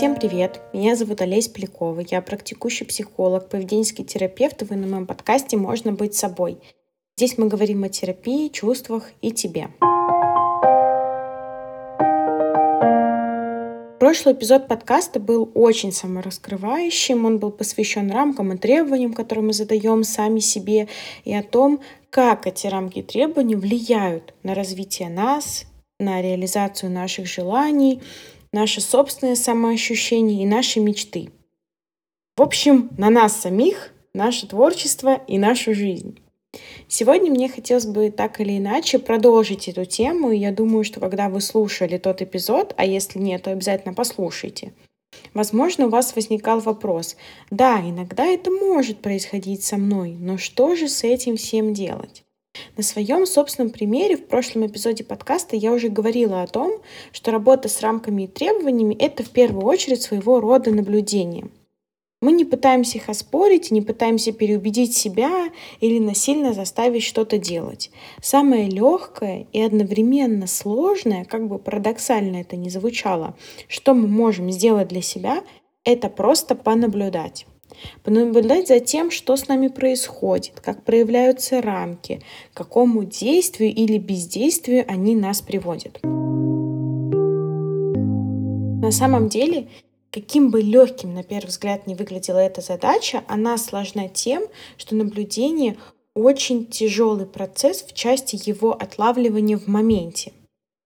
Всем привет! Меня зовут Олесь Полякова. Я практикующий психолог, поведенческий терапевт, и вы на моем подкасте «Можно быть собой». Здесь мы говорим о терапии, чувствах и тебе. Прошлый эпизод подкаста был очень самораскрывающим. Он был посвящен рамкам и требованиям, которые мы задаем сами себе, и о том, как эти рамки и требования влияют на развитие нас, на реализацию наших желаний, наше собственное самоощущение и наши мечты. В общем, на нас самих, наше творчество и нашу жизнь. Сегодня мне хотелось бы так или иначе продолжить эту тему, и я думаю, что когда вы слушали тот эпизод, а если нет, то обязательно послушайте, возможно, у вас возникал вопрос, да, иногда это может происходить со мной, но что же с этим всем делать? На своем собственном примере в прошлом эпизоде подкаста я уже говорила о том, что работа с рамками и требованиями — это в первую очередь своего рода наблюдение — мы не пытаемся их оспорить, не пытаемся переубедить себя или насильно заставить что-то делать. Самое легкое и одновременно сложное, как бы парадоксально это ни звучало, что мы можем сделать для себя, это просто понаблюдать. Понаблюдать за тем, что с нами происходит, как проявляются рамки, к какому действию или бездействию они нас приводят. На самом деле Каким бы легким, на первый взгляд, не выглядела эта задача, она сложна тем, что наблюдение очень тяжелый процесс в части его отлавливания в моменте.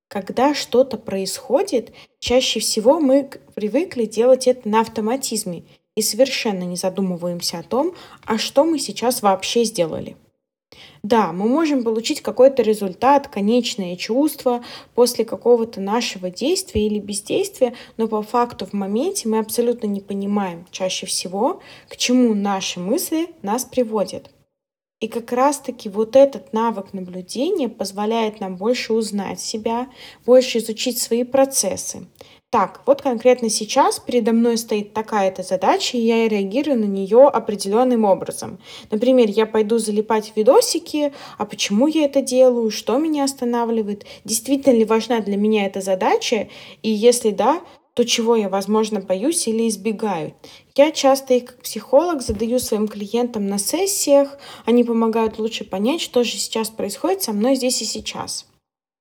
Когда что-то происходит, чаще всего мы привыкли делать это на автоматизме и совершенно не задумываемся о том, а что мы сейчас вообще сделали. Да, мы можем получить какой-то результат, конечное чувство после какого-то нашего действия или бездействия, но по факту в моменте мы абсолютно не понимаем чаще всего, к чему наши мысли нас приводят. И как раз-таки вот этот навык наблюдения позволяет нам больше узнать себя, больше изучить свои процессы, так, вот конкретно сейчас передо мной стоит такая-то задача, и я реагирую на нее определенным образом. Например, я пойду залипать видосики, а почему я это делаю, что меня останавливает, действительно ли важна для меня эта задача, и если да, то чего я, возможно, боюсь или избегаю. Я часто их как психолог задаю своим клиентам на сессиях, они помогают лучше понять, что же сейчас происходит со мной здесь и сейчас.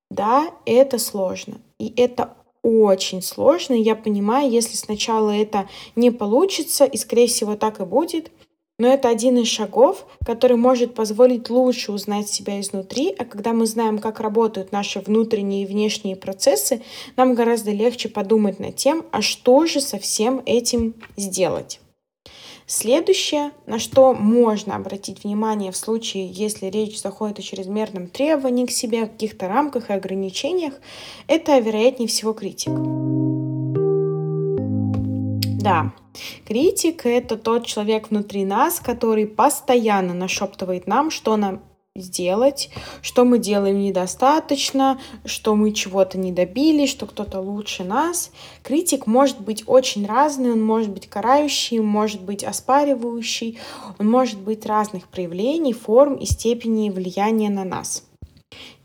Да, это сложно, и это очень сложно. Я понимаю, если сначала это не получится, и, скорее всего, так и будет, но это один из шагов, который может позволить лучше узнать себя изнутри, а когда мы знаем, как работают наши внутренние и внешние процессы, нам гораздо легче подумать над тем, а что же со всем этим сделать. Следующее, на что можно обратить внимание в случае, если речь заходит о чрезмерном требовании к себе, о каких-то рамках и ограничениях, это, вероятнее всего, критик. Да, критик — это тот человек внутри нас, который постоянно нашептывает нам, что нам сделать, что мы делаем недостаточно, что мы чего-то не добились, что кто-то лучше нас. Критик может быть очень разный, он может быть карающий, может быть оспаривающий, он может быть разных проявлений, форм и степени влияния на нас.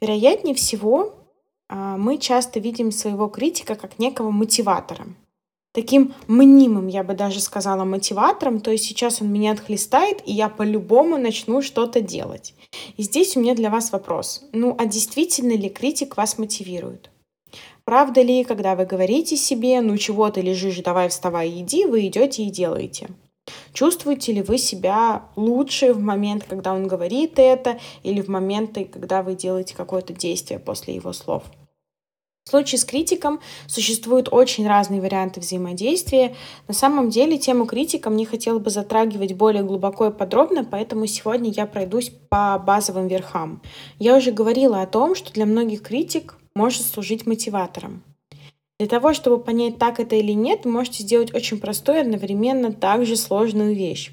Вероятнее всего, а, мы часто видим своего критика как некого мотиватора – таким мнимым, я бы даже сказала, мотиватором. То есть сейчас он меня отхлестает, и я по-любому начну что-то делать. И здесь у меня для вас вопрос. Ну, а действительно ли критик вас мотивирует? Правда ли, когда вы говорите себе, ну чего ты лежишь, давай вставай иди, вы идете и делаете? Чувствуете ли вы себя лучше в момент, когда он говорит это, или в моменты, когда вы делаете какое-то действие после его слов? В случае с критиком существуют очень разные варианты взаимодействия. На самом деле тему критика мне хотелось бы затрагивать более глубоко и подробно, поэтому сегодня я пройдусь по базовым верхам. Я уже говорила о том, что для многих критик может служить мотиватором. Для того, чтобы понять, так это или нет, можете сделать очень простую и одновременно также сложную вещь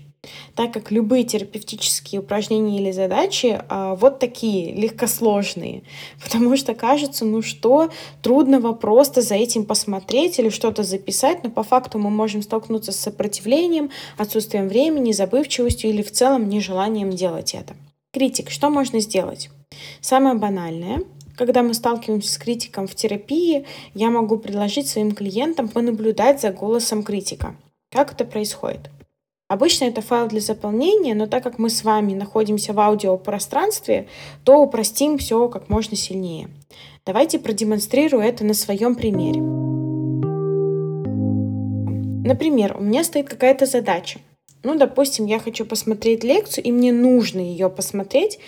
так как любые терапевтические упражнения или задачи а, вот такие, легкосложные. Потому что кажется, ну что, трудного просто за этим посмотреть или что-то записать, но по факту мы можем столкнуться с сопротивлением, отсутствием времени, забывчивостью или в целом нежеланием делать это. Критик, что можно сделать? Самое банальное когда мы сталкиваемся с критиком в терапии, я могу предложить своим клиентам понаблюдать за голосом критика. Как это происходит? Обычно это файл для заполнения, но так как мы с вами находимся в аудиопространстве, то упростим все как можно сильнее. Давайте продемонстрирую это на своем примере. Например, у меня стоит какая-то задача. Ну, допустим, я хочу посмотреть лекцию, и мне нужно ее посмотреть,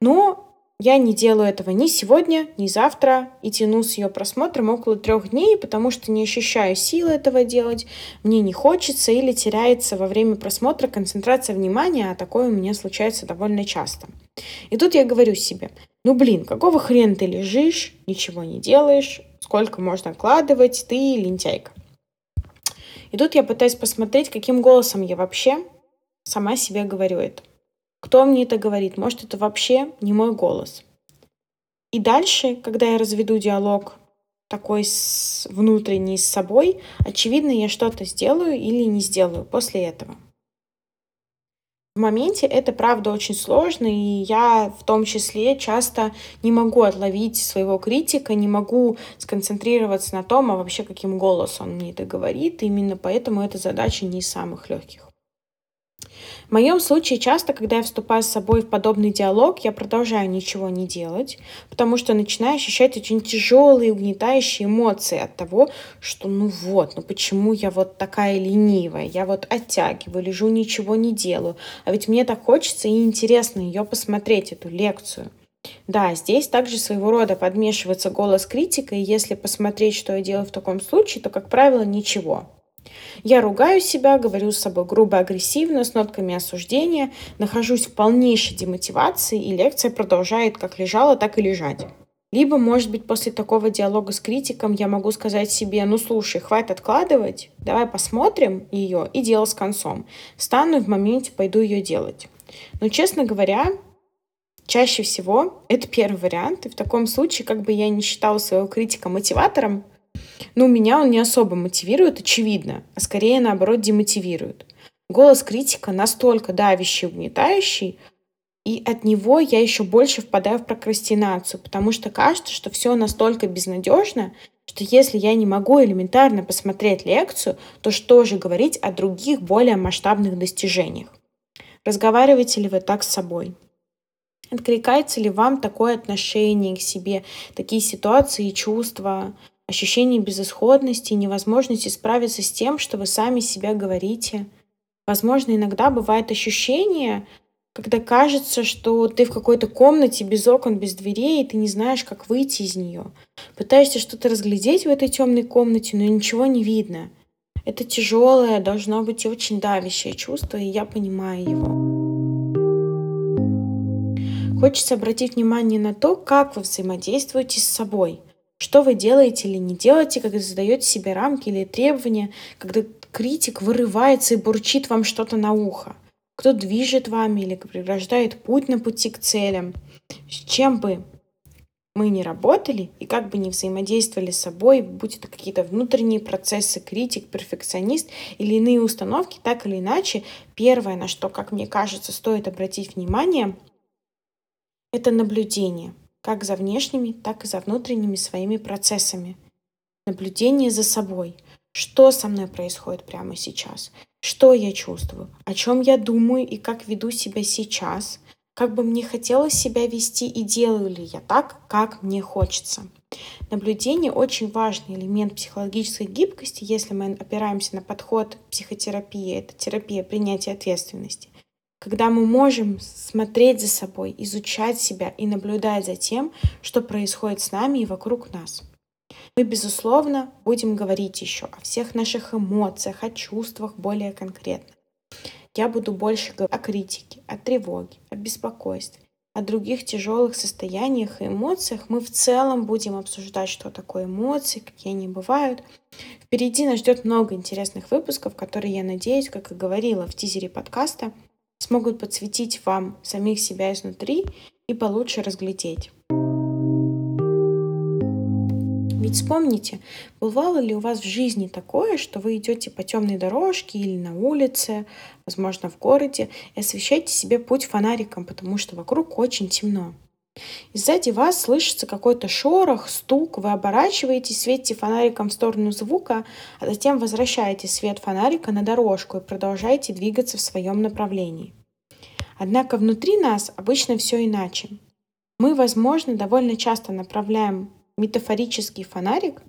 но я не делаю этого ни сегодня, ни завтра и тяну с ее просмотром около трех дней, потому что не ощущаю силы этого делать, мне не хочется или теряется во время просмотра концентрация внимания, а такое у меня случается довольно часто. И тут я говорю себе, ну блин, какого хрена ты лежишь, ничего не делаешь, сколько можно откладывать, ты лентяйка. И тут я пытаюсь посмотреть, каким голосом я вообще сама себе говорю это. Кто мне это говорит? Может, это вообще не мой голос. И дальше, когда я разведу диалог такой с внутренний с собой, очевидно, я что-то сделаю или не сделаю после этого. В моменте это, правда, очень сложно, и я в том числе часто не могу отловить своего критика, не могу сконцентрироваться на том, а вообще каким голосом он мне это говорит. И именно поэтому эта задача не из самых легких. В моем случае часто, когда я вступаю с собой в подобный диалог, я продолжаю ничего не делать, потому что начинаю ощущать очень тяжелые, угнетающие эмоции от того, что ну вот, ну почему я вот такая ленивая, я вот оттягиваю, лежу, ничего не делаю, а ведь мне так хочется и интересно ее посмотреть, эту лекцию. Да, здесь также своего рода подмешивается голос критика, и если посмотреть, что я делаю в таком случае, то, как правило, ничего. Я ругаю себя, говорю с собой грубо агрессивно, с нотками осуждения, нахожусь в полнейшей демотивации, и лекция продолжает как лежала, так и лежать. Либо, может быть, после такого диалога с критиком я могу сказать себе, ну слушай, хватит откладывать, давай посмотрим ее и дело с концом. Встану и в моменте пойду ее делать. Но, честно говоря, чаще всего это первый вариант, и в таком случае, как бы я не считала своего критика мотиватором, но меня он не особо мотивирует, очевидно, а скорее, наоборот, демотивирует. Голос критика настолько давящий, угнетающий, и от него я еще больше впадаю в прокрастинацию, потому что кажется, что все настолько безнадежно, что если я не могу элементарно посмотреть лекцию, то что же говорить о других более масштабных достижениях? Разговариваете ли вы так с собой? Откликается ли вам такое отношение к себе, такие ситуации и чувства? Ощущение безысходности и невозможности справиться с тем, что вы сами себя говорите. Возможно, иногда бывает ощущение, когда кажется, что ты в какой-то комнате без окон, без дверей, и ты не знаешь, как выйти из нее. Пытаешься что-то разглядеть в этой темной комнате, но ничего не видно. Это тяжелое, должно быть очень давящее чувство, и я понимаю его. Хочется обратить внимание на то, как вы взаимодействуете с собой – что вы делаете или не делаете, когда задаете себе рамки или требования, когда критик вырывается и бурчит вам что-то на ухо? Кто движет вами или преграждает путь на пути к целям? С чем бы мы не работали и как бы не взаимодействовали с собой, будь это какие-то внутренние процессы, критик, перфекционист или иные установки, так или иначе, первое, на что, как мне кажется, стоит обратить внимание, это наблюдение как за внешними, так и за внутренними своими процессами. Наблюдение за собой. Что со мной происходит прямо сейчас? Что я чувствую? О чем я думаю и как веду себя сейчас? Как бы мне хотелось себя вести и делаю ли я так, как мне хочется? Наблюдение очень важный элемент психологической гибкости, если мы опираемся на подход психотерапии, это терапия принятия ответственности когда мы можем смотреть за собой, изучать себя и наблюдать за тем, что происходит с нами и вокруг нас. Мы, безусловно, будем говорить еще о всех наших эмоциях, о чувствах более конкретно. Я буду больше говорить о критике, о тревоге, о беспокойстве, о других тяжелых состояниях и эмоциях. Мы в целом будем обсуждать, что такое эмоции, какие они бывают. Впереди нас ждет много интересных выпусков, которые, я надеюсь, как и говорила в тизере подкаста, смогут подсветить вам самих себя изнутри и получше разглядеть. Ведь вспомните, бывало ли у вас в жизни такое, что вы идете по темной дорожке или на улице, возможно, в городе, и освещаете себе путь фонариком, потому что вокруг очень темно. И сзади вас слышится какой-то шорох, стук, вы оборачиваетесь, светите фонариком в сторону звука, а затем возвращаете свет фонарика на дорожку и продолжаете двигаться в своем направлении. Однако внутри нас обычно все иначе. Мы, возможно, довольно часто направляем метафорический фонарик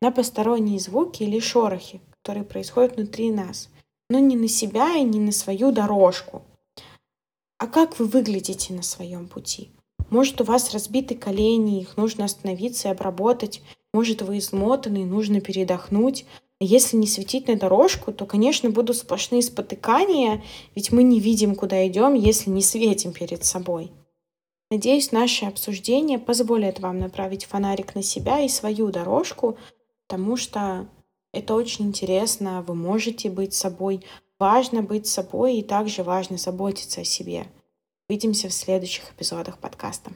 на посторонние звуки или шорохи, которые происходят внутри нас, но не на себя и не на свою дорожку. А как вы выглядите на своем пути? Может, у вас разбиты колени, их нужно остановиться и обработать. Может, вы измотаны, нужно передохнуть. Если не светить на дорожку, то, конечно, будут сплошные спотыкания, ведь мы не видим, куда идем, если не светим перед собой. Надеюсь, наше обсуждение позволит вам направить фонарик на себя и свою дорожку, потому что это очень интересно, вы можете быть собой, важно быть собой и также важно заботиться о себе. Увидимся в следующих эпизодах подкаста.